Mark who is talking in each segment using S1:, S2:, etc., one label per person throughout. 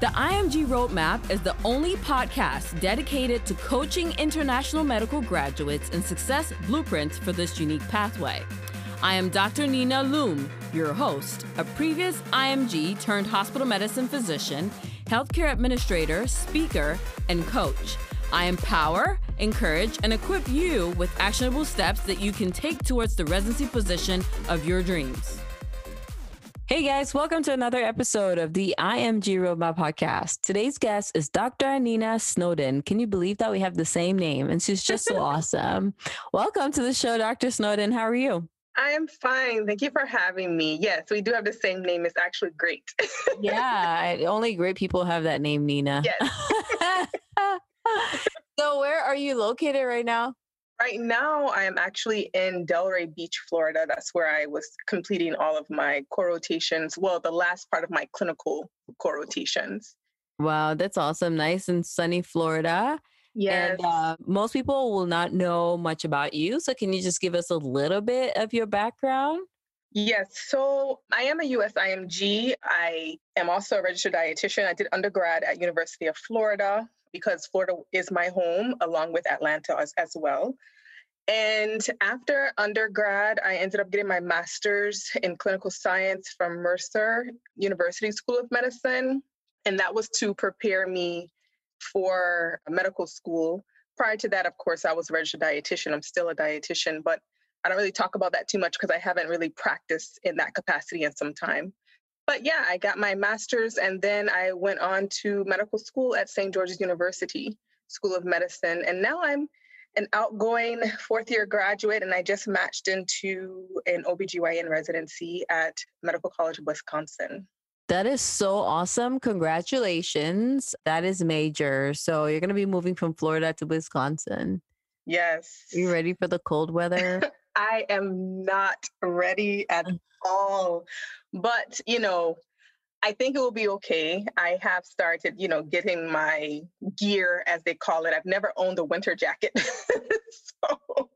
S1: The IMG Roadmap is the only podcast dedicated to coaching international medical graduates in success blueprints for this unique pathway. I am Dr. Nina Lum, your host, a previous IMG turned hospital medicine physician, healthcare administrator, speaker, and coach. I empower, encourage, and equip you with actionable steps that you can take towards the residency position of your dreams. Hey guys, welcome to another episode of the IMG Roadmap podcast. Today's guest is Dr. Nina Snowden. Can you believe that we have the same name? And she's just so awesome. Welcome to the show, Dr. Snowden. How are you?
S2: I am fine. Thank you for having me. Yes, we do have the same name. It's actually great.
S1: yeah, only great people have that name, Nina.
S2: Yes.
S1: so, where are you located right now?
S2: Right now, I am actually in Delray Beach, Florida. That's where I was completing all of my core rotations. Well, the last part of my clinical core rotations.
S1: Wow, that's awesome. Nice and sunny Florida.
S2: Yes.
S1: And uh, most people will not know much about you. So, can you just give us a little bit of your background?
S2: Yes. So, I am a US IMG. I am also a registered dietitian. I did undergrad at University of Florida because Florida is my home, along with Atlanta as, as well. And after undergrad, I ended up getting my master's in clinical science from Mercer University School of Medicine. And that was to prepare me for medical school. Prior to that, of course, I was a registered dietitian. I'm still a dietitian, but I don't really talk about that too much because I haven't really practiced in that capacity in some time. But yeah, I got my master's and then I went on to medical school at St. George's University School of Medicine. And now I'm an outgoing fourth year graduate and I just matched into an OBGYN residency at Medical College of Wisconsin.
S1: That is so awesome. Congratulations. That is major. So you're going to be moving from Florida to Wisconsin.
S2: Yes.
S1: Are you ready for the cold weather?
S2: I am not ready at mm. all. But, you know, I think it will be okay. I have started, you know, getting my gear, as they call it. I've never owned a winter jacket. so,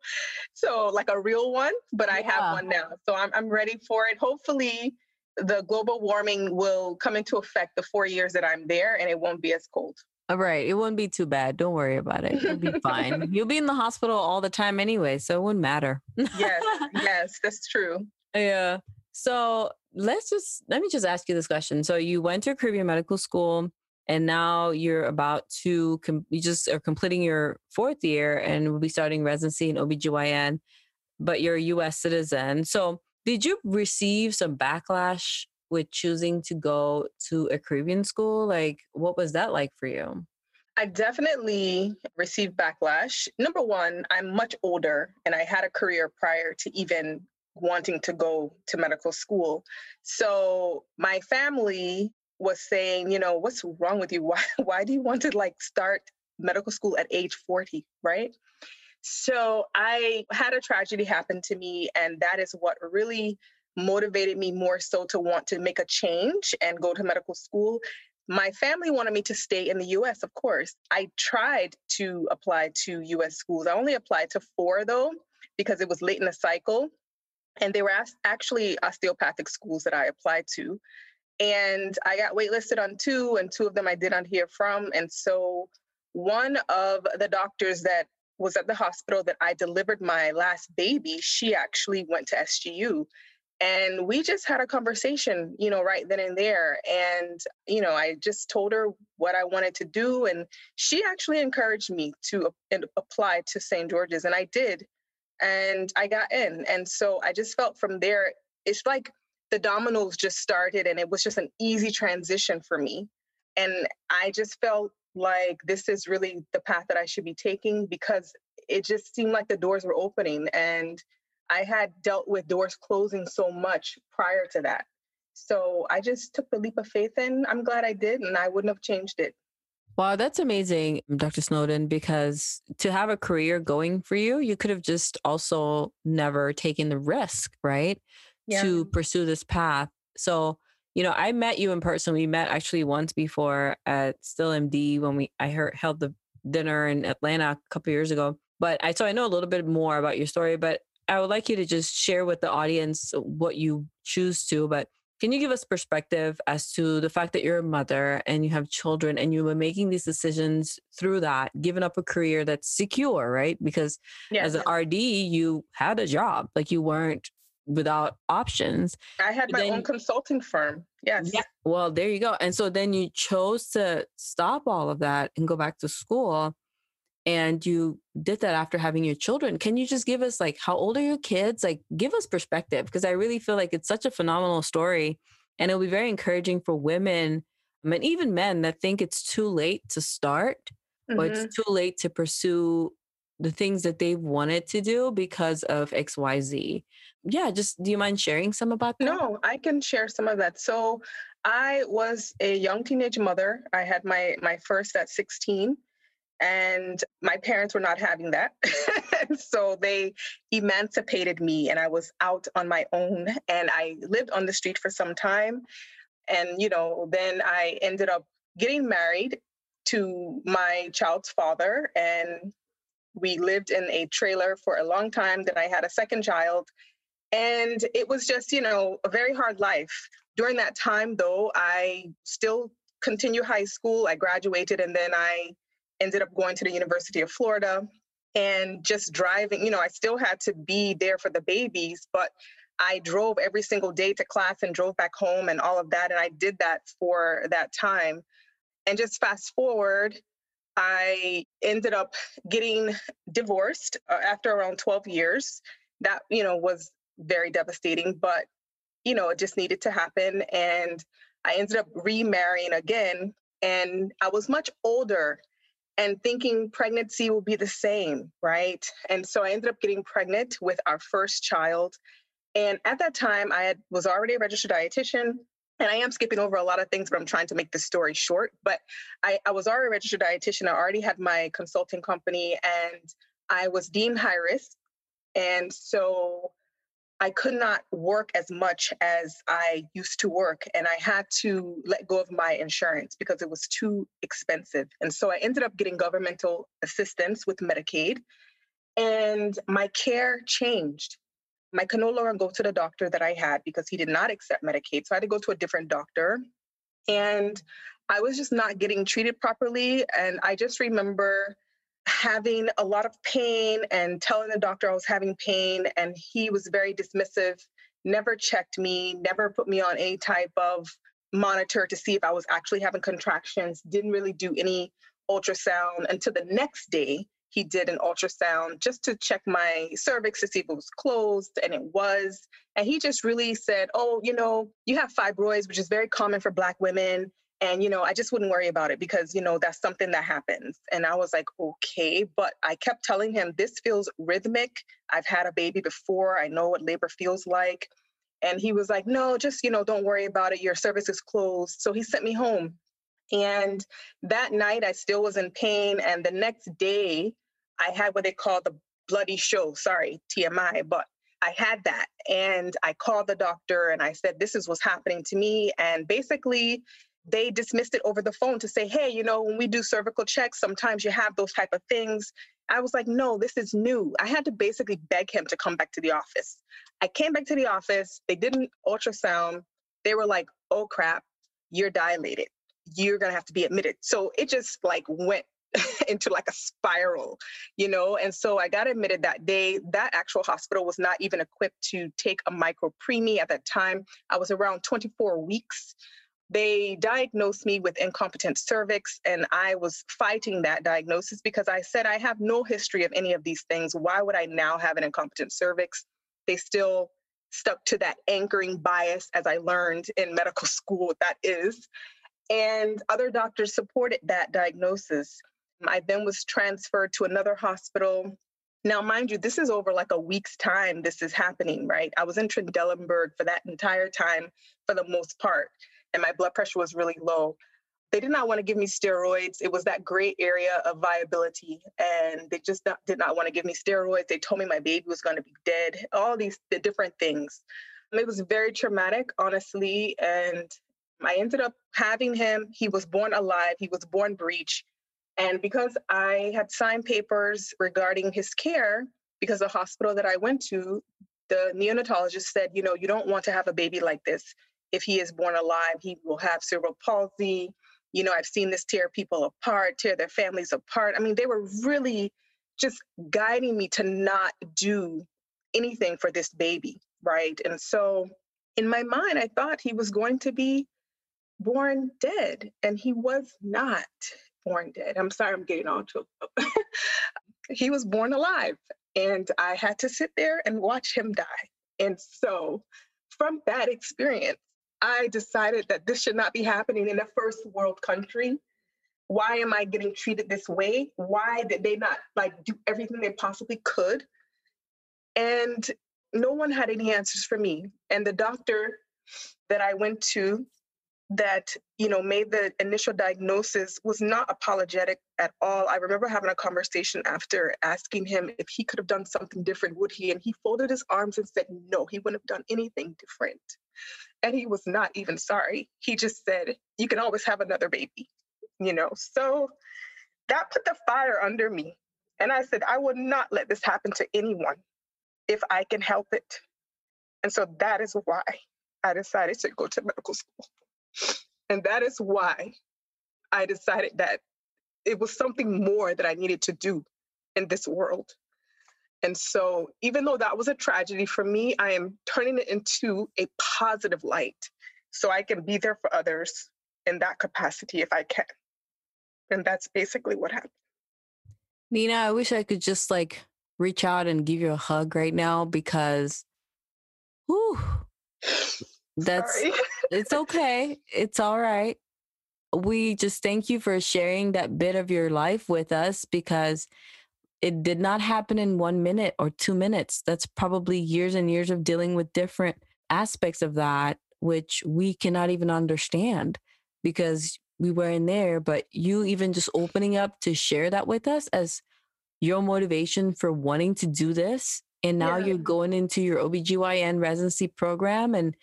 S2: so, like a real one, but I have one now. So I'm, I'm ready for it. Hopefully, the global warming will come into effect the four years that I'm there and it won't be as cold.
S1: All right. It wouldn't be too bad. Don't worry about it. You'll be fine. You'll be in the hospital all the time anyway, so it wouldn't matter.
S2: yes, yes, that's true.
S1: Yeah. So let's just let me just ask you this question. So you went to Caribbean Medical School and now you're about to com- you just are completing your fourth year and will be starting residency in OBGYN, but you're a US citizen. So did you receive some backlash with choosing to go to a Caribbean school? Like, what was that like for you?
S2: I definitely received backlash. Number one, I'm much older and I had a career prior to even wanting to go to medical school. So my family was saying, you know, what's wrong with you? Why why do you want to like start medical school at age 40, right? So I had a tragedy happen to me and that is what really motivated me more so to want to make a change and go to medical school. My family wanted me to stay in the US, of course. I tried to apply to US schools. I only applied to four though, because it was late in the cycle. And they were actually osteopathic schools that I applied to. And I got waitlisted on two, and two of them I did not hear from. And so one of the doctors that was at the hospital that I delivered my last baby, she actually went to SGU and we just had a conversation you know right then and there and you know i just told her what i wanted to do and she actually encouraged me to apply to st george's and i did and i got in and so i just felt from there it's like the dominoes just started and it was just an easy transition for me and i just felt like this is really the path that i should be taking because it just seemed like the doors were opening and I had dealt with doors closing so much prior to that. So I just took the leap of faith and I'm glad I did and I wouldn't have changed it.
S1: Wow, that's amazing, Dr. Snowden, because to have a career going for you, you could have just also never taken the risk, right? Yeah. To pursue this path. So, you know, I met you in person. We met actually once before at Still MD when we I heard, held the dinner in Atlanta a couple years ago. But I so I know a little bit more about your story, but I would like you to just share with the audience what you choose to, but
S3: Can you give us perspective as to the fact that you're a mother and you have children and you were making these decisions through that, giving up a career that's secure, right? Because as an RD, you had a job, like you weren't without options.
S2: I had my then, own consulting firm. Yes. Yeah.
S3: Well, there you go. And so then you chose to stop all of that and go back to school. And you did that after having your children. Can you just give us like how old are your kids? Like give us perspective because I really feel like it's such a phenomenal story and it'll be very encouraging for women I mean even men that think it's too late to start mm-hmm. or it's mm-hmm. too late to pursue the things that they've wanted to do because of XYZ yeah, just do you mind sharing some about that?
S2: No, I can share some of that. So I was a young teenage mother. I had my my first at 16 and my parents were not having that. so they emancipated me and I was out on my own and I lived on the street for some time. And you know, then I ended up getting married to my child's father and we lived in a trailer for a long time. Then I had a second child and it was just, you know, a very hard life. During that time, though, I still continued high school. I graduated and then I ended up going to the University of Florida and just driving. You know, I still had to be there for the babies, but I drove every single day to class and drove back home and all of that. And I did that for that time. And just fast forward, I ended up getting divorced uh, after around 12 years. That, you know, was very devastating, but you know, it just needed to happen. And I ended up remarrying again. And I was much older and thinking pregnancy will be the same, right? And so I ended up getting pregnant with our first child. And at that time, I had, was already a registered dietitian. And I am skipping over a lot of things, but I'm trying to make the story short. But I, I was already a registered dietitian. I already had my consulting company and I was deemed high risk. And so I could not work as much as I used to work, and I had to let go of my insurance because it was too expensive. And so I ended up getting governmental assistance with Medicaid, and my care changed. I could no longer go to the doctor that I had because he did not accept Medicaid. So I had to go to a different doctor. And I was just not getting treated properly. And I just remember having a lot of pain and telling the doctor I was having pain, and he was very dismissive, never checked me, never put me on any type of monitor to see if I was actually having contractions, didn't really do any ultrasound until the next day. He did an ultrasound just to check my cervix to see if it was closed, and it was. And he just really said, Oh, you know, you have fibroids, which is very common for Black women and you know i just wouldn't worry about it because you know that's something that happens and i was like okay but i kept telling him this feels rhythmic i've had a baby before i know what labor feels like and he was like no just you know don't worry about it your cervix is closed so he sent me home and that night i still was in pain and the next day i had what they call the bloody show sorry tmi but I had that. And I called the doctor and I said, This is what's happening to me. And basically, they dismissed it over the phone to say, hey, you know, when we do cervical checks, sometimes you have those type of things. I was like, no, this is new. I had to basically beg him to come back to the office. I came back to the office. They did an ultrasound. They were like, oh crap, you're dilated. You're going to have to be admitted. So it just like went into like a spiral, you know? And so I got admitted that day. That actual hospital was not even equipped to take a micropreemie at that time. I was around 24 weeks they diagnosed me with incompetent cervix and i was fighting that diagnosis because i said i have no history of any of these things. Why would i now have an incompetent cervix? They still stuck to that anchoring bias as i learned in medical school what that is. And other doctors supported that diagnosis. I then was transferred to another hospital. Now mind you this is over like a week's time this is happening right? I was in trendelenburg for that entire time for the most part and my blood pressure was really low. They did not want to give me steroids. It was that gray area of viability, and they just not, did not want to give me steroids. They told me my baby was going to be dead. All these the different things. It was very traumatic, honestly, and I ended up having him. He was born alive. He was born breech. And because I had signed papers regarding his care, because the hospital that I went to, the neonatologist said, you know, you don't want to have a baby like this if he is born alive, he will have cerebral palsy. You know, I've seen this tear people apart, tear their families apart. I mean, they were really just guiding me to not do anything for this baby, right? And so in my mind, I thought he was going to be born dead, and he was not born dead. I'm sorry, I'm getting all choked he was born alive, and I had to sit there and watch him die. And so, from that experience, I decided that this should not be happening in a first world country. Why am I getting treated this way? Why did they not like do everything they possibly could? And no one had any answers for me. And the doctor that I went to that you know made the initial diagnosis was not apologetic at all i remember having a conversation after asking him if he could have done something different would he and he folded his arms and said no he wouldn't have done anything different and he was not even sorry. He just said you can always have another baby you know? So that put the fire under me. And i said i will not let this happen to anyone if i can help it. And so that is why i decided to go to medical school. And that is why I decided that it was something more that I needed to do in this world. And so, even though that was a tragedy for me, I am turning it into a positive light so I can be there for others in that capacity if I can. And that's basically what happened.
S1: Nina, I wish I could just like reach out and give you a hug right now because, whew, that's it's okay. It's all right. We just thank you for sharing that bit of your life with us because it did not happen in one minute or two minutes. That's probably years and years of dealing with different aspects of that, which we cannot even understand because we were in there. But you even just opening up to share that with us as your motivation for wanting to do this. And now yeah. you're going into your OBGYN residency program and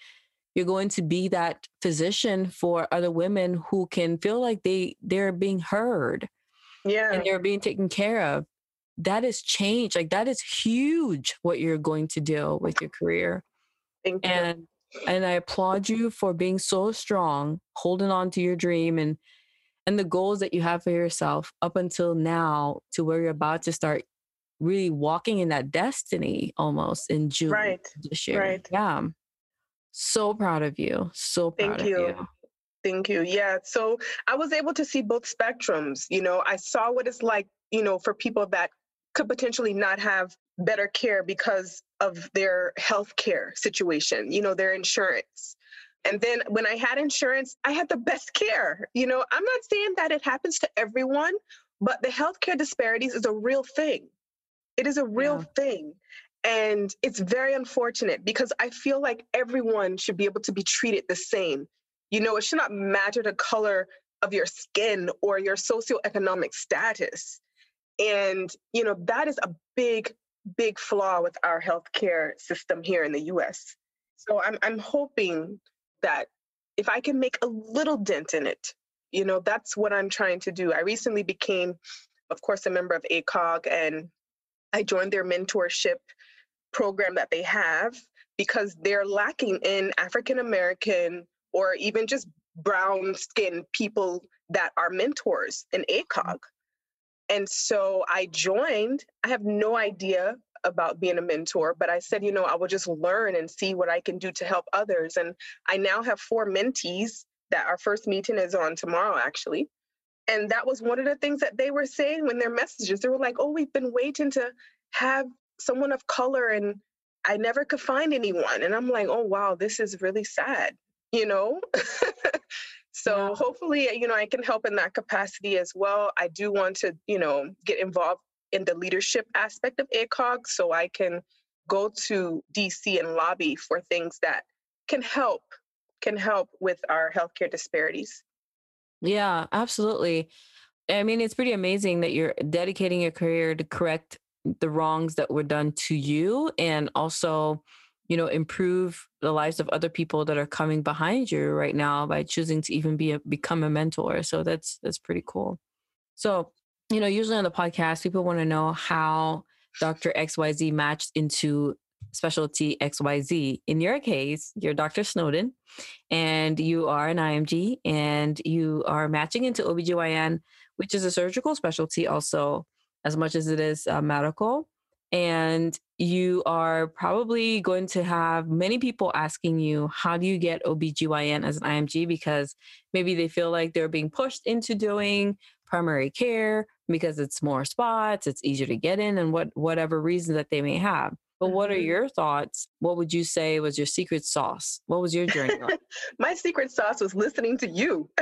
S1: you're going to be that physician for other women who can feel like they they're being heard
S2: yeah
S1: and they're being taken care of that is change like that is huge what you're going to do with your career
S2: Thank you.
S1: and and i applaud you for being so strong holding on to your dream and and the goals that you have for yourself up until now to where you're about to start really walking in that destiny almost in june
S2: right
S1: this year
S2: right
S1: yeah so proud of you. So proud
S2: Thank you.
S1: you.
S2: Thank you. Yeah. So I was able to see both spectrums. You know, I saw what it's like, you know, for people that could potentially not have better care because of their health care situation, you know, their insurance. And then when I had insurance, I had the best care. You know, I'm not saying that it happens to everyone, but the healthcare disparities is a real thing. It is a real yeah. thing. And it's very unfortunate because I feel like everyone should be able to be treated the same. You know, it should not matter the color of your skin or your socioeconomic status. And, you know, that is a big, big flaw with our healthcare system here in the US. So I'm, I'm hoping that if I can make a little dent in it, you know, that's what I'm trying to do. I recently became, of course, a member of ACOG and I joined their mentorship program that they have because they're lacking in African American or even just brown skinned people that are mentors in ACOG. And so I joined. I have no idea about being a mentor, but I said, you know, I will just learn and see what I can do to help others. And I now have four mentees that our first meeting is on tomorrow, actually. And that was one of the things that they were saying when their messages. They were like, oh, we've been waiting to have someone of color and I never could find anyone. And I'm like, oh, wow, this is really sad, you know? so yeah. hopefully, you know, I can help in that capacity as well. I do want to, you know, get involved in the leadership aspect of ACOG so I can go to DC and lobby for things that can help can help with our healthcare disparities.
S1: Yeah, absolutely. I mean, it's pretty amazing that you're dedicating your career to correct the wrongs that were done to you and also you know improve the lives of other people that are coming behind you right now by choosing to even be a, become a mentor so that's that's pretty cool so you know usually on the podcast people want to know how dr xyz matched into specialty XYZ. In your case, you're Dr. Snowden and you are an IMG and you are matching into OBGYN, which is a surgical specialty also, as much as it is uh, medical. And you are probably going to have many people asking you, how do you get OBGYN as an IMG? Because maybe they feel like they're being pushed into doing primary care because it's more spots, it's easier to get in, and what whatever reason that they may have. But what are mm-hmm. your thoughts? What would you say was your secret sauce? What was your journey like?
S2: my secret sauce was listening to you.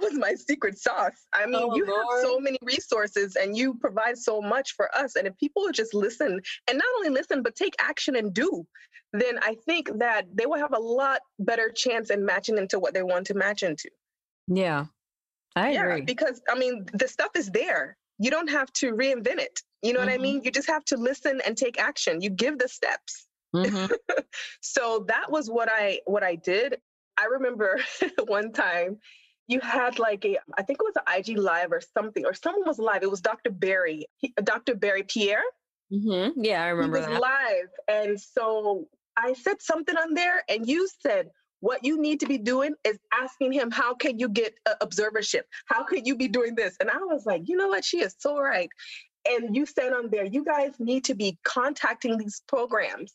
S2: that was my secret sauce. I mean, oh, you Lord. have so many resources and you provide so much for us. And if people would just listen and not only listen, but take action and do, then I think that they will have a lot better chance in matching into what they want to match into.
S1: Yeah, I yeah, agree.
S2: Because I mean, the stuff is there. You don't have to reinvent it. You know mm-hmm. what I mm-hmm. mean? You just have to listen and take action. You give the steps. Mm-hmm. so that was what I what I did. I remember one time you had like a I think it was an IG live or something or someone was live. It was Dr. Barry, he, Dr. Barry Pierre.
S1: Mm-hmm. Yeah, I remember
S2: he was that. live, and so I said something on there, and you said what you need to be doing is asking him how can you get an observership how can you be doing this and i was like you know what she is so right and you said on there, you guys need to be contacting these programs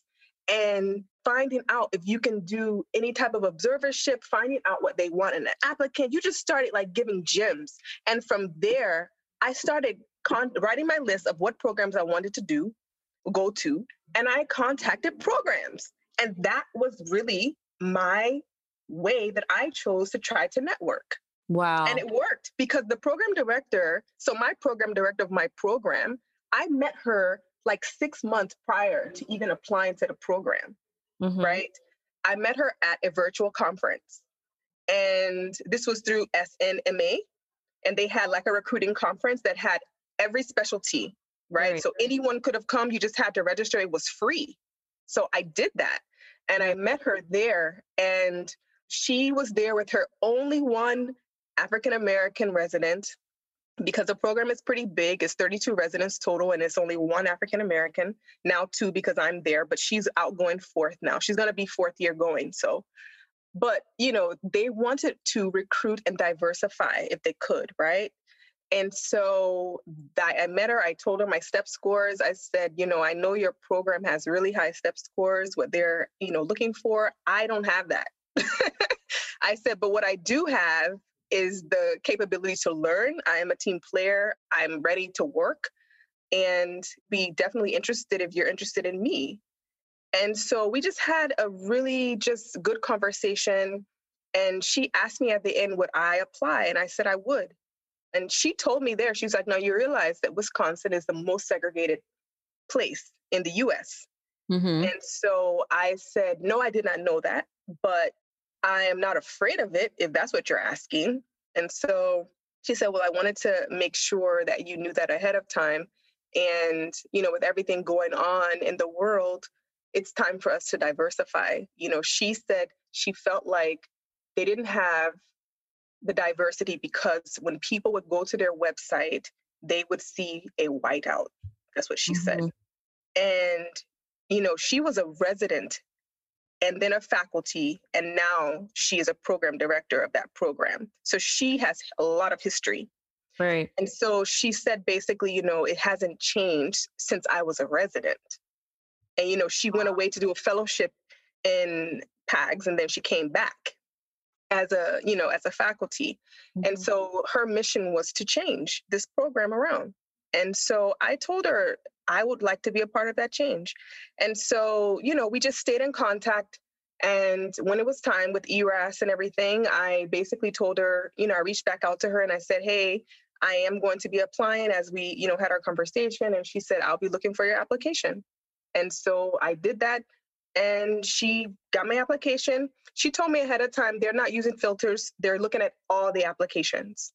S2: and finding out if you can do any type of observership, finding out what they want in an applicant. You just started like giving gems. And from there, I started con- writing my list of what programs I wanted to do, go to, and I contacted programs. And that was really my way that I chose to try to network.
S1: Wow.
S2: And it worked because the program director, so my program director of my program, I met her like six months prior to even applying to the program, mm-hmm. right? I met her at a virtual conference. And this was through SNMA. And they had like a recruiting conference that had every specialty, right? right? So anyone could have come, you just had to register, it was free. So I did that. And I met her there. And she was there with her only one African American resident because the program is pretty big. It's 32 residents total, and it's only one African American now, two because I'm there. But she's outgoing fourth now. She's going to be fourth year going. So, but you know, they wanted to recruit and diversify if they could, right? And so I met her. I told her my step scores. I said, you know, I know your program has really high step scores. What they're, you know, looking for. I don't have that. I said, but what I do have is the capability to learn. I am a team player. I'm ready to work and be definitely interested if you're interested in me. And so we just had a really just good conversation. And she asked me at the end, would I apply? And I said I would. And she told me there, she's like, no, you realize that Wisconsin is the most segregated place in the US. Mm-hmm. And so I said, no, I did not know that, but I am not afraid of it if that's what you're asking. And so she said, Well, I wanted to make sure that you knew that ahead of time. And, you know, with everything going on in the world, it's time for us to diversify. You know, she said she felt like they didn't have the diversity because when people would go to their website, they would see a whiteout. That's what she mm-hmm. said. And, you know, she was a resident and then a faculty, and now she is a program director of that program. So she has a lot of history.
S1: Right.
S2: And so she said basically, you know, it hasn't changed since I was a resident. And, you know, she went away to do a fellowship in PAGS and then she came back as a, you know, as a faculty. Mm-hmm. And so her mission was to change this program around. And so I told her I would like to be a part of that change. And so, you know, we just stayed in contact. And when it was time with ERAS and everything, I basically told her, you know, I reached back out to her and I said, hey, I am going to be applying as we, you know, had our conversation. And she said, I'll be looking for your application. And so I did that. And she got my application. She told me ahead of time they're not using filters, they're looking at all the applications.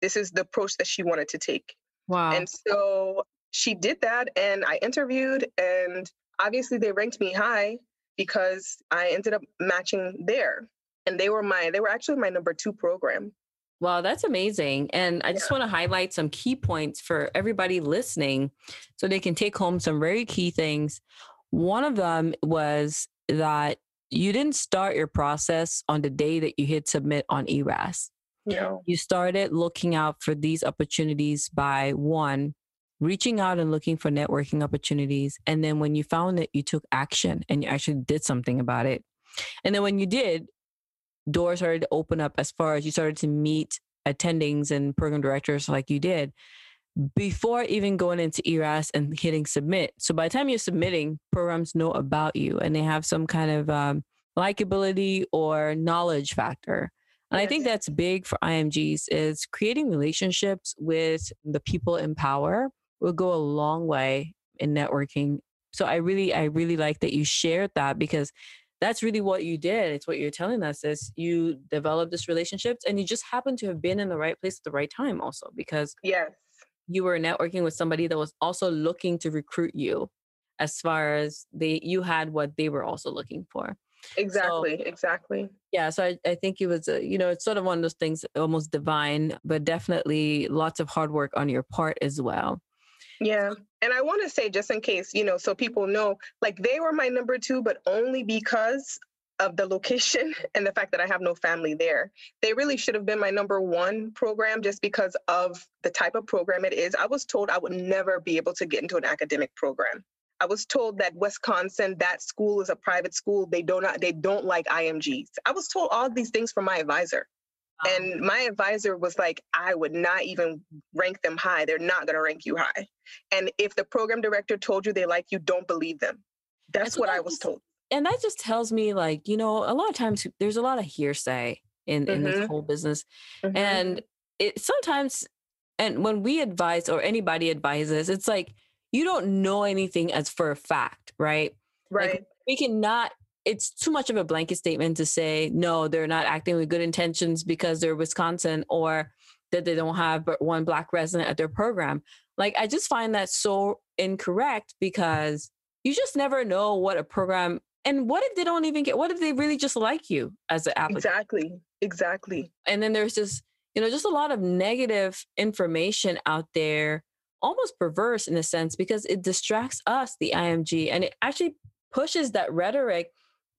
S2: This is the approach that she wanted to take.
S1: Wow.
S2: And so she did that and I interviewed and obviously they ranked me high because I ended up matching there. And they were my they were actually my number 2 program.
S1: Wow, that's amazing. And I just yeah. want to highlight some key points for everybody listening so they can take home some very key things. One of them was that you didn't start your process on the day that you hit submit on ERAS.
S2: No.
S1: You started looking out for these opportunities by one, reaching out and looking for networking opportunities. And then when you found it, you took action and you actually did something about it. And then when you did, doors started to open up as far as you started to meet attendings and program directors like you did before even going into ERAS and hitting submit. So by the time you're submitting, programs know about you and they have some kind of um, likability or knowledge factor. And yes. I think that's big for IMGs is creating relationships with the people in power will go a long way in networking. So I really, I really like that you shared that because that's really what you did. It's what you're telling us is you developed this relationships and you just happen to have been in the right place at the right time also because
S2: yes,
S1: you were networking with somebody that was also looking to recruit you as far as they you had what they were also looking for.
S2: Exactly, so, exactly.
S1: Yeah, so I, I think it was, a, you know, it's sort of one of those things almost divine, but definitely lots of hard work on your part as well.
S2: Yeah. And I want to say, just in case, you know, so people know, like they were my number two, but only because of the location and the fact that I have no family there. They really should have been my number one program just because of the type of program it is. I was told I would never be able to get into an academic program. I was told that Wisconsin, that school is a private school. They don't they don't like IMGs. I was told all these things from my advisor. And my advisor was like, I would not even rank them high. They're not going to rank you high. And if the program director told you they like you, don't believe them. That's what I was told.
S1: And that just tells me, like, you know, a lot of times there's a lot of hearsay in, mm-hmm. in this mm-hmm. whole business. Mm-hmm. And it sometimes, and when we advise or anybody advises, it's like, you don't know anything as for a fact, right?
S2: Right.
S1: Like, we cannot it's too much of a blanket statement to say no they're not acting with good intentions because they're wisconsin or that they don't have but one black resident at their program. Like i just find that so incorrect because you just never know what a program and what if they don't even get what if they really just like you as an applicant?
S2: Exactly exactly.
S1: And then there's just you know just a lot of negative information out there almost perverse in a sense because it distracts us the img and it actually pushes that rhetoric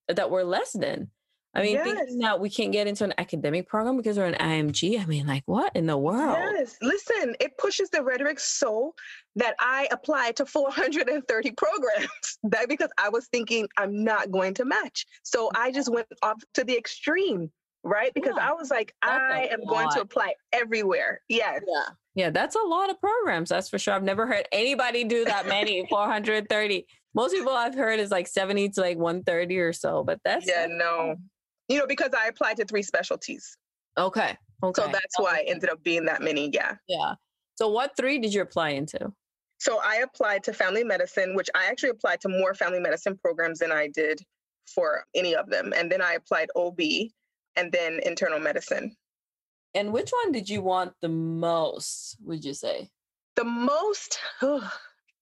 S1: that we're less than. I mean, yes. thinking that we can't get into an academic program because we're an IMG. I mean, like, what in the world?
S2: Yes. Listen, it pushes the rhetoric so that I applied to 430 programs that because I was thinking I'm not going to match. So mm. I just went off to the extreme, right? Because yeah. I was like, that's I am lot. going to apply everywhere. Yes.
S1: Yeah. Yeah, that's a lot of programs. That's for sure. I've never heard anybody do that many, 430 most people I've heard is like 70 to like 130 or so, but that's
S2: yeah, no. You know, because I applied to three specialties.
S1: Okay. Okay.
S2: So that's why it ended up being that many. Yeah.
S1: Yeah. So what three did you apply into?
S2: So I applied to family medicine, which I actually applied to more family medicine programs than I did for any of them. And then I applied OB and then internal medicine.
S1: And which one did you want the most, would you say?
S2: The most, oh,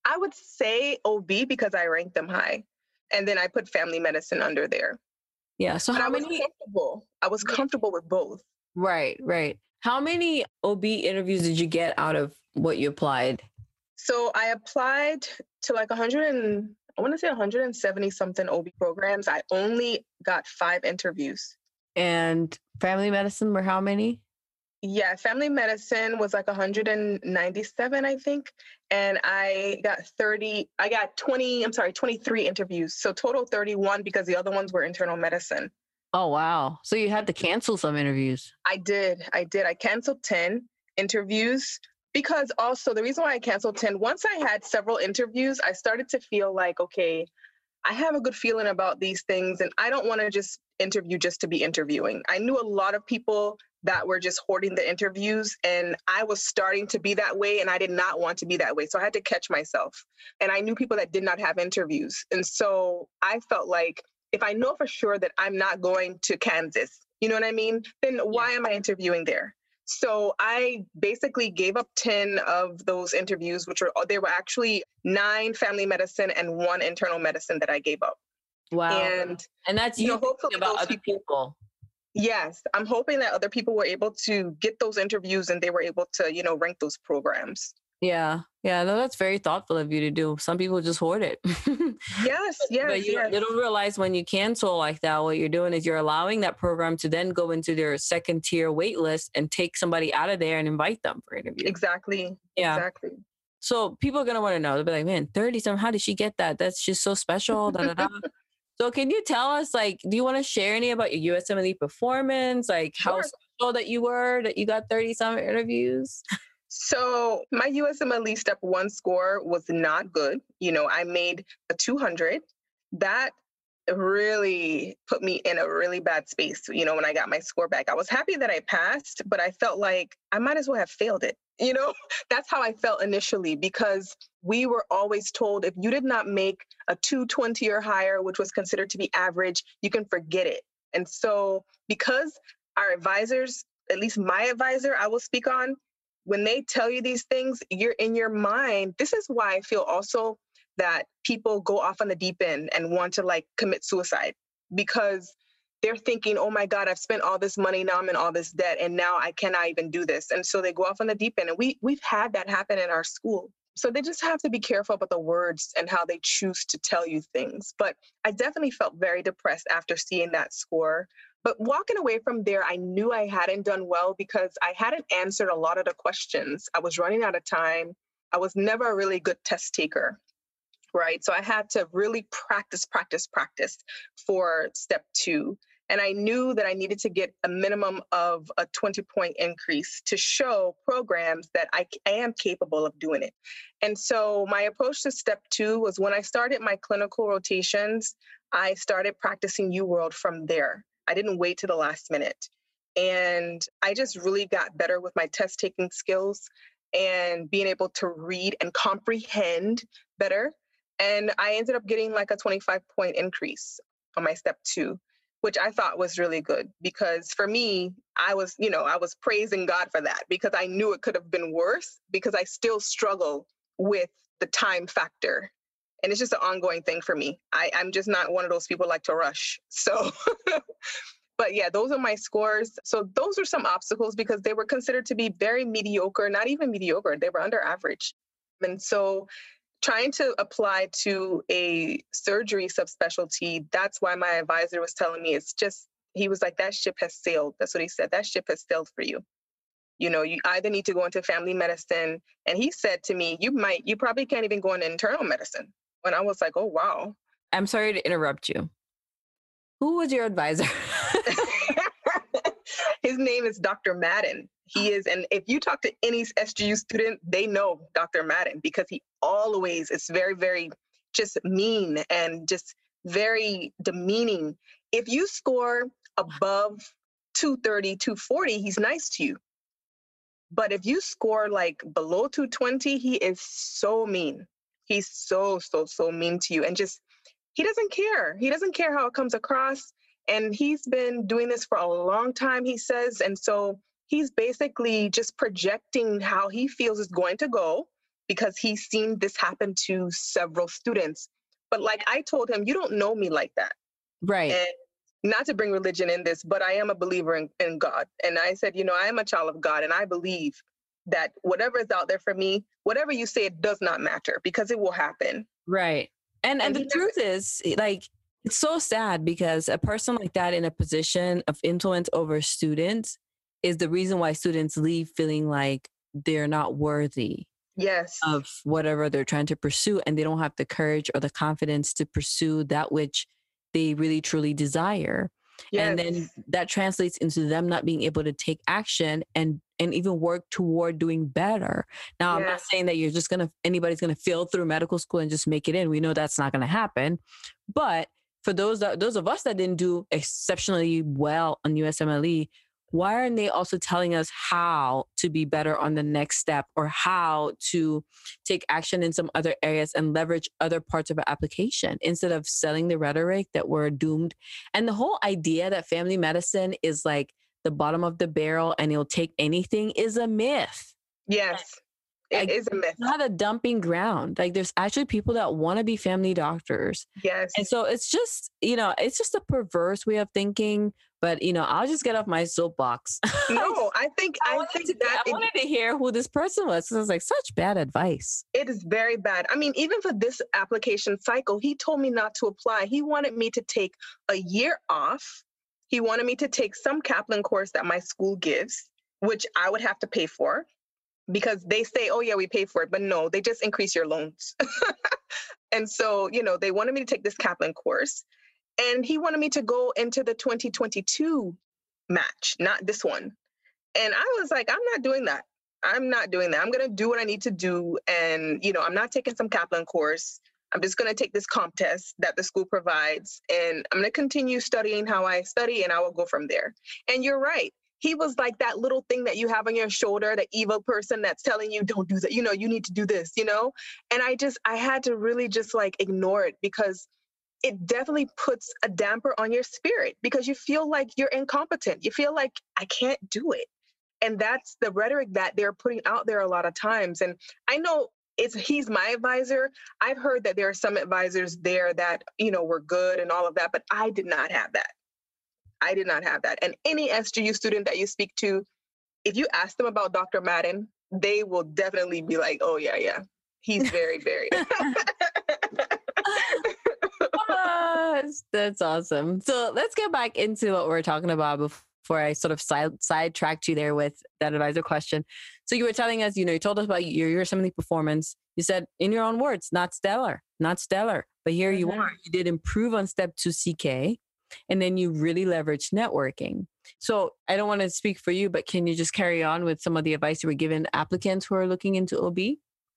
S2: I would say OB because I ranked them high. And then I put family medicine under there.
S1: Yeah. So
S2: but
S1: how
S2: I
S1: many?
S2: Was comfortable. I was comfortable with both.
S1: Right, right. How many OB interviews did you get out of what you applied?
S2: So I applied to like 100 and I want to say 170 something OB programs. I only got five interviews.
S1: And family medicine were how many?
S2: Yeah, family medicine was like 197, I think. And I got 30, I got 20, I'm sorry, 23 interviews. So total 31 because the other ones were internal medicine.
S1: Oh, wow. So you had to cancel some interviews.
S2: I did. I did. I canceled 10 interviews because also the reason why I canceled 10, once I had several interviews, I started to feel like, okay, I have a good feeling about these things and I don't want to just interview just to be interviewing. I knew a lot of people that were just hoarding the interviews and I was starting to be that way and I did not want to be that way. So I had to catch myself. And I knew people that did not have interviews. And so I felt like if I know for sure that I'm not going to Kansas, you know what I mean? Then why am I interviewing there? So I basically gave up 10 of those interviews, which were, there were actually nine family medicine and one internal medicine that I gave up.
S1: Wow. And, and that's you, know, hopefully about other people. people.
S2: Yes, I'm hoping that other people were able to get those interviews and they were able to, you know, rank those programs.
S1: Yeah, yeah, no, that's very thoughtful of you to do. Some people just hoard it.
S2: yes, yes,
S1: but you,
S2: yes.
S1: don't realize when you cancel like that, what you're doing is you're allowing that program to then go into their second tier wait list and take somebody out of there and invite them for interview.
S2: Exactly.
S1: Yeah.
S2: Exactly.
S1: So people are gonna want to know. They'll be like, "Man, thirty some, How did she get that? That's just so special." Da, da, da. so can you tell us, like, do you want to share any about your USMLE performance? Like, sure. how special that you were that you got thirty some interviews?
S2: So my USMLE step one score was not good. You know, I made a 200. That really put me in a really bad space, you know, when I got my score back. I was happy that I passed, but I felt like I might as well have failed it. You know, that's how I felt initially because we were always told if you did not make a 220 or higher, which was considered to be average, you can forget it. And so, because our advisors, at least my advisor, I will speak on, when they tell you these things, you're in your mind. This is why I feel also that people go off on the deep end and want to like commit suicide because they're thinking, oh my God, I've spent all this money, now I'm in all this debt, and now I cannot even do this. And so they go off on the deep end. And we we've had that happen in our school. So they just have to be careful about the words and how they choose to tell you things. But I definitely felt very depressed after seeing that score. But walking away from there, I knew I hadn't done well because I hadn't answered a lot of the questions. I was running out of time. I was never a really good test taker right? So I had to really practice, practice, practice for step two. And I knew that I needed to get a minimum of a 20 point increase to show programs that I, am capable of doing it. And so my approach to step two was when I started my clinical rotations, I started practicing UWorld from there. I didn't wait to the last minute. And I just really got better with my test taking skills and being able to read and comprehend better and I ended up getting like a 25 point increase on my step two, which I thought was really good because for me, I was, you know, I was praising God for that because I knew it could have been worse because I still struggle with the time factor. And it's just an ongoing thing for me. I, I'm just not one of those people like to rush. So, but yeah, those are my scores. So those are some obstacles because they were considered to be very mediocre, not even mediocre, they were under average. And so trying to apply to a surgery subspecialty, that's why my advisor was telling me it's just, he was like, that ship has sailed. That's what he said. That ship has sailed for you. You know, you either need to go into family medicine. And he said to me, you might, you probably can't even go into internal medicine. When I was like, oh, wow.
S1: I'm sorry to interrupt you. Who was your advisor?
S2: His name is Dr. Madden. He is, and if you talk to any SGU student, they know Dr. Madden because he always is very, very just mean and just very demeaning. If you score above 230, 240, he's nice to you. But if you score like below 220, he is so mean. He's so, so, so mean to you. And just, he doesn't care. He doesn't care how it comes across. And he's been doing this for a long time, he says. And so he's basically just projecting how he feels is going to go because he's seen this happen to several students. But like I told him, you don't know me like that.
S1: Right.
S2: And not to bring religion in this, but I am a believer in, in God. And I said, you know, I am a child of God and I believe that whatever is out there for me, whatever you say, it does not matter because it will happen.
S1: Right. And and, and the truth never- is eh, like it's so sad because a person like that in a position of influence over students is the reason why students leave feeling like they're not worthy
S2: yes
S1: of whatever they're trying to pursue and they don't have the courage or the confidence to pursue that which they really truly desire yes. and then that translates into them not being able to take action and and even work toward doing better now yes. i'm not saying that you're just gonna anybody's gonna fail through medical school and just make it in we know that's not gonna happen but for those that, those of us that didn't do exceptionally well on USMLE, why aren't they also telling us how to be better on the next step or how to take action in some other areas and leverage other parts of our application instead of selling the rhetoric that we're doomed? And the whole idea that family medicine is like the bottom of the barrel and it'll take anything is a myth.
S2: Yes. It is a myth.
S1: Not a dumping ground. Like there's actually people that want to be family doctors.
S2: Yes.
S1: And so it's just, you know, it's just a perverse way of thinking. But you know, I'll just get off my soapbox.
S2: No, I think I, I think
S1: to,
S2: that
S1: I wanted to hear who this person was. So I was like, such bad advice.
S2: It is very bad. I mean, even for this application cycle, he told me not to apply. He wanted me to take a year off. He wanted me to take some Kaplan course that my school gives, which I would have to pay for because they say, oh, yeah, we pay for it. But no, they just increase your loans. and so, you know, they wanted me to take this Kaplan course. And he wanted me to go into the 2022 match, not this one. And I was like, I'm not doing that. I'm not doing that. I'm going to do what I need to do. And, you know, I'm not taking some Kaplan course. I'm just going to take this comp test that the school provides. And I'm going to continue studying how I study and I will go from there. And you're right he was like that little thing that you have on your shoulder, the evil person that's telling you, don't do that, you know, you need to do this, you know? And I just, I had to really just like ignore it because it definitely puts a damper on your spirit because you feel like you're incompetent. You feel like I can't do it. And that's the rhetoric that they're putting out there a lot of times. And I know it's he's my advisor. I've heard that there are some advisors there that, you know, were good and all of that, but I did not have that. I did not have that. And any SGU student that you speak to, if you ask them about Dr. Madden, they will definitely be like, oh, yeah, yeah. He's very, very.
S1: that's awesome. So let's get back into what we're talking about before I sort of side sidetracked you there with that advisor question. So you were telling us, you know, you told us about your USMLE performance. You said in your own words, not stellar, not stellar. But here mm-hmm. you are. You did improve on step two CK and then you really leverage networking. So I don't want to speak for you, but can you just carry on with some of the advice you were giving applicants who are looking into OB?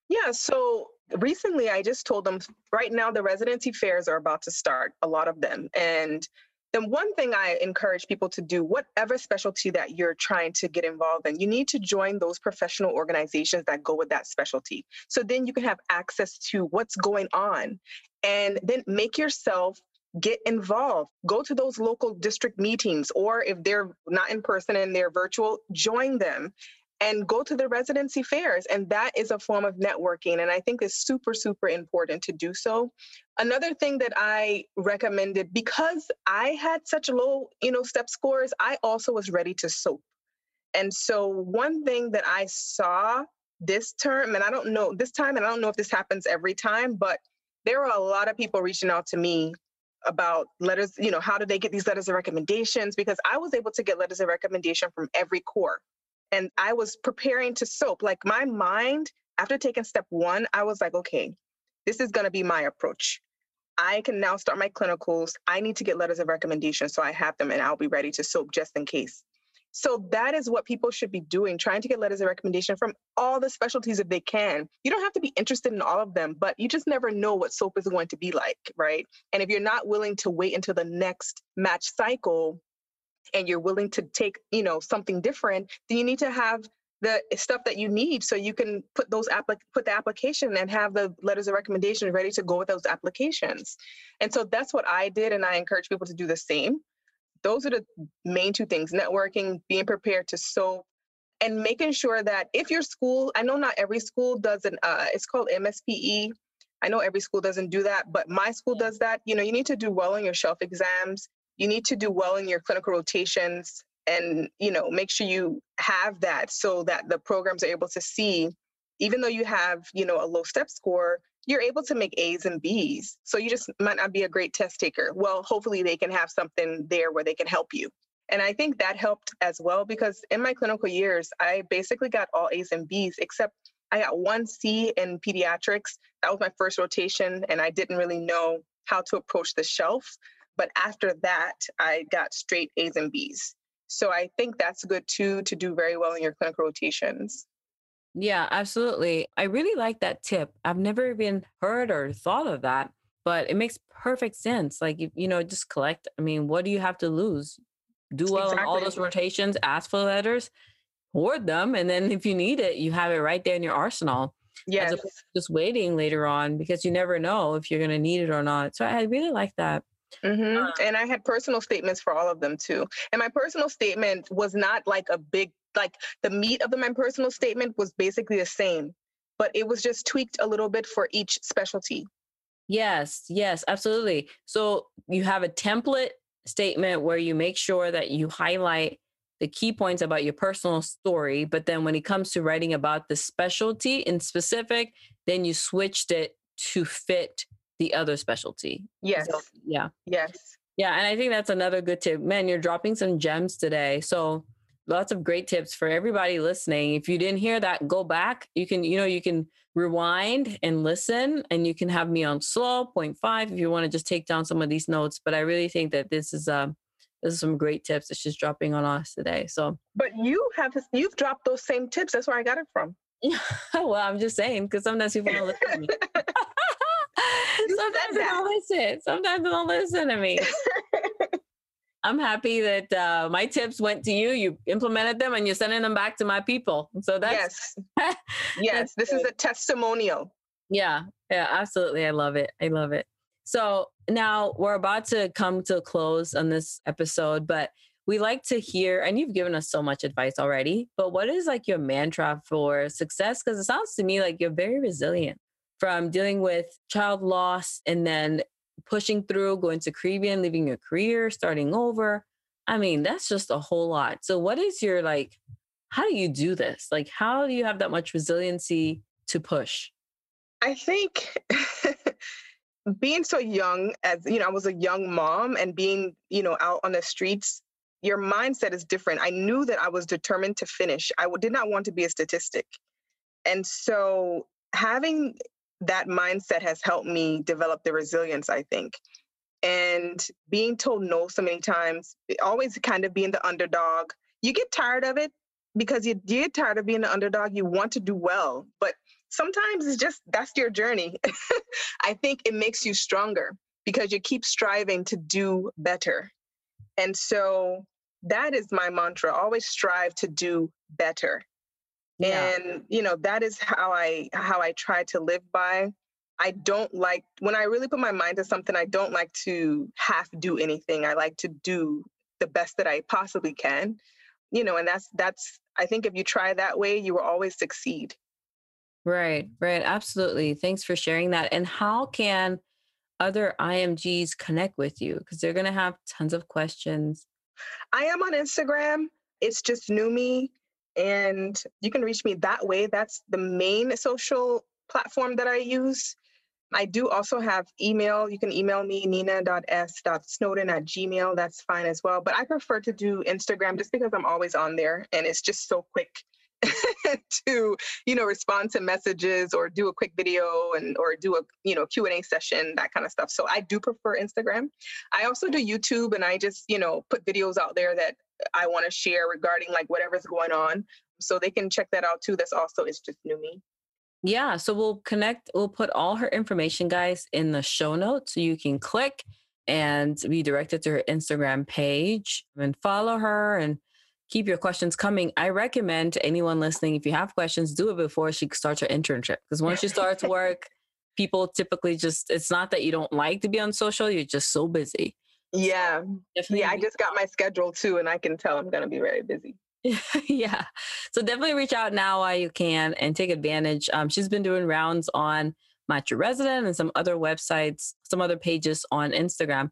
S2: Yeah. So recently I just told them right now the residency fairs are about to start, a lot of them. And then one thing I encourage people to do, whatever specialty that you're trying to get involved in, you need to join those professional organizations that go with that specialty. So then you can have access to what's going on and then make yourself get involved. Go to those local district meetings or if they're not in person and they're virtual join them and go to the residency fairs. And that is a form of networking and i think it's super super important to do so. Another thing that i recommended because i had such low you know step scores i also was ready to soap and so one thing that i saw this term and i don't know this time and i don't know if this happens every time but there were a lot of people reaching out to me about letters, you know, how do they get these letters of recommendations? Because I was able to get letters of recommendation from every core. And I was preparing to soap. Like my mind, after taking step one, I was like, okay, this is going to be my approach. I can now start my clinicals. I need to get letters of recommendation so I have them and I'll be ready to soap just in case. So that is what people should be doing, trying to get letters of recommendation from all the specialties if they can. You don't have to be interested in all of them, but you just never know what soap is going to be like, right? And if you're not willing to wait until the next match cycle and you're willing to take, you know, something different, then you need to have the stuff that you need so you can put those applic- put the application and have the letters of recommendation ready to go with those applications. And so that's what I did and I encourage people to do the same those are the main two things networking, being prepared to soap, and making sure that if your school, I know not every school does an, uh, it's called MSPE. I know every school doesn't do that, but my school does that. You know, you need to do well in your shelf exams. You need to do well in your clinical rotations and, you know, make sure you have that so that the programs are able to see, even though you have, you know, a low step score, you're able to make A's and B's. So you just might not be a great test taker. Well, hopefully they can have something there where they can help you. And I think that helped as well because in my clinical years, I basically got all A's and B's except I got one C in pediatrics. That was my first rotation, and I didn't really know how to approach the shelf. But after that, I got straight A's and B's. So I think that's good too to do very well in your clinical rotations.
S1: Yeah, absolutely. I really like that tip. I've never even heard or thought of that, but it makes perfect sense. Like, you, you know, just collect. I mean, what do you have to lose? Do well exactly. all those rotations, ask for letters, hoard them. And then if you need it, you have it right there in your arsenal.
S2: Yes.
S1: just waiting later on because you never know if you're going to need it or not. So I really like that.
S2: Mm-hmm. Um, and I had personal statements for all of them too. And my personal statement was not like a big like the meat of the my personal statement was basically the same but it was just tweaked a little bit for each specialty.
S1: Yes, yes, absolutely. So you have a template statement where you make sure that you highlight the key points about your personal story, but then when it comes to writing about the specialty in specific, then you switched it to fit the other specialty.
S2: Yes.
S1: So, yeah.
S2: Yes.
S1: Yeah, and I think that's another good tip. Man, you're dropping some gems today. So lots of great tips for everybody listening. If you didn't hear that, go back. You can, you know, you can rewind and listen, and you can have me on slow 0.5 if you want to just take down some of these notes. But I really think that this is um this is some great tips that she's dropping on us today. So,
S2: but you have you've dropped those same tips. That's where I got it from.
S1: well, I'm just saying because sometimes people don't listen to me. sometimes they don't listen. Sometimes they don't listen to me. I'm happy that uh, my tips went to you. You implemented them, and you're sending them back to my people. So that's
S2: yes, yes. This good. is a testimonial.
S1: Yeah, yeah, absolutely. I love it. I love it. So now we're about to come to a close on this episode, but we like to hear, and you've given us so much advice already, but what is like your mantra for success? Because it sounds to me like you're very resilient from dealing with child loss and then pushing through, going to Caribbean, leaving your career, starting over. I mean, that's just a whole lot. So, what is your like, how do you do this? Like, how do you have that much resiliency to push?
S2: I think being so young as you know i was a young mom and being you know out on the streets your mindset is different i knew that i was determined to finish I did not want to be a statistic and so having that mindset has helped me develop the resilience i think and being told no so many times always kind of being the underdog you get tired of it because you, get tired of being the underdog you want to do well but sometimes it's just that's your journey. I think it makes you stronger because you keep striving to do better. And so that is my mantra always strive to do better. Yeah. And you know that is how I how I try to live by. I don't like when I really put my mind to something I don't like to half do anything. I like to do the best that I possibly can. You know, and that's that's I think if you try that way you will always succeed.
S1: Right, right. Absolutely. Thanks for sharing that. And how can other IMGs connect with you? Because they're going to have tons of questions.
S2: I am on Instagram. It's just Numi. And you can reach me that way. That's the main social platform that I use. I do also have email. You can email me, nina.s.snowden at gmail. That's fine as well. But I prefer to do Instagram just because I'm always on there and it's just so quick to you know respond to messages or do a quick video and or do a you know q&a session that kind of stuff so i do prefer instagram i also do youtube and i just you know put videos out there that i want to share regarding like whatever's going on so they can check that out too that's also it's just New Me.
S1: yeah so we'll connect we'll put all her information guys in the show notes so you can click and be directed to her instagram page and follow her and keep your questions coming. I recommend to anyone listening, if you have questions, do it before she starts her internship. Because once she starts work, people typically just, it's not that you don't like to be on social, you're just so busy.
S2: Yeah. Definitely yeah, I just got my schedule too, and I can tell I'm going to be very busy.
S1: yeah. So definitely reach out now while you can and take advantage. Um, she's been doing rounds on Match Your Resident and some other websites, some other pages on Instagram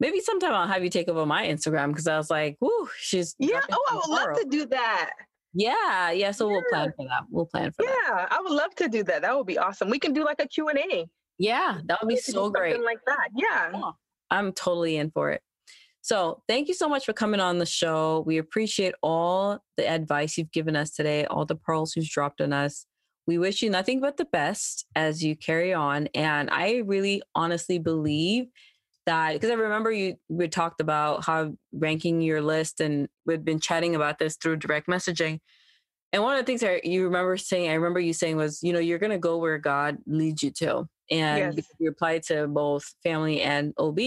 S1: maybe sometime I'll have you take over my Instagram because I was like, whoo, she's
S2: yeah. Oh, I would love to do that.
S1: Yeah, yeah. So yeah. we'll plan for that. We'll plan for
S2: yeah,
S1: that.
S2: Yeah, I would love to do that. That would be awesome. We can do like a Q and A.
S1: Yeah, that would be so great.
S2: like that. Yeah.
S1: yeah. I'm totally in for it. So thank you so much for coming on the show. We appreciate all the advice you've given us today, all the pearls you've dropped on us. We wish you nothing but the best as you carry on. And I really honestly believe that because I remember you we talked about how ranking your list and we've been chatting about this through direct messaging. And one of the things that you remember saying, I remember you saying was, you know, you're going to go where God leads you to. And yes. you applied to both family and OB.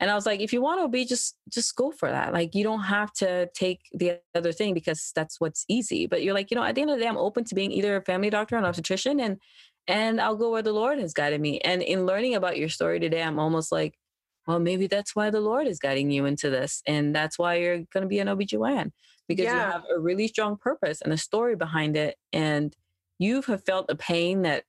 S1: And I was like, if you want OB, just just go for that. Like you don't have to take the other thing because that's what's easy. But you're like, you know, at the end of the day, I'm open to being either a family doctor or an obstetrician and and I'll go where the Lord has guided me. And in learning about your story today, I'm almost like, well, maybe that's why the Lord is guiding you into this. And that's why you're going to be an OBGYN because yeah. you have a really strong purpose and a story behind it. And you have felt a pain that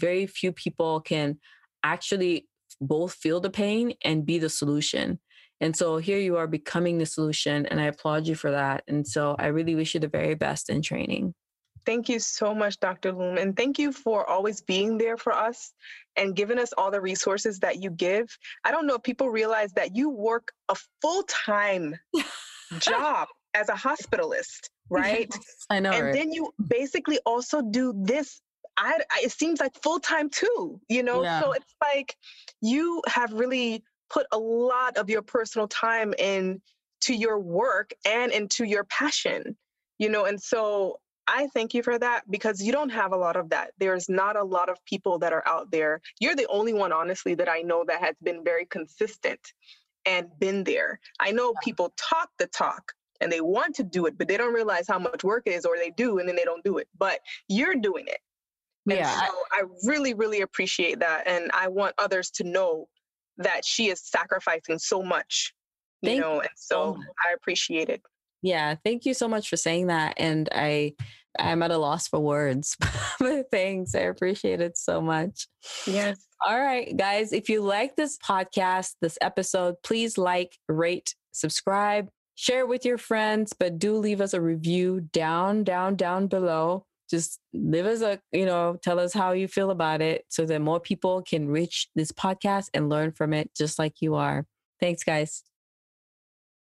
S1: very few people can actually both feel the pain and be the solution. And so here you are becoming the solution, and I applaud you for that. And so I really wish you the very best in training.
S2: Thank you so much, Dr. Lum. And thank you for always being there for us and giving us all the resources that you give. I don't know if people realize that you work a full time job as a hospitalist, right? Yes,
S1: I know.
S2: And
S1: right?
S2: then you basically also do this. I, I it seems like full time too, you know? Yeah. So it's like you have really put a lot of your personal time in to your work and into your passion you know and so I thank you for that because you don't have a lot of that. There's not a lot of people that are out there. You're the only one, honestly, that I know that has been very consistent and been there. I know people talk the talk and they want to do it, but they don't realize how much work it is, or they do and then they don't do it. But you're doing it. Yeah. So I really, really appreciate that. And I want others to know that she is sacrificing so much, you Thank know, and so I appreciate it.
S1: Yeah, thank you so much for saying that. And I I'm at a loss for words. but thanks. I appreciate it so much.
S2: Yes.
S1: All right, guys. If you like this podcast, this episode, please like, rate, subscribe, share with your friends, but do leave us a review down, down, down below. Just live us a, you know, tell us how you feel about it so that more people can reach this podcast and learn from it just like you are. Thanks, guys.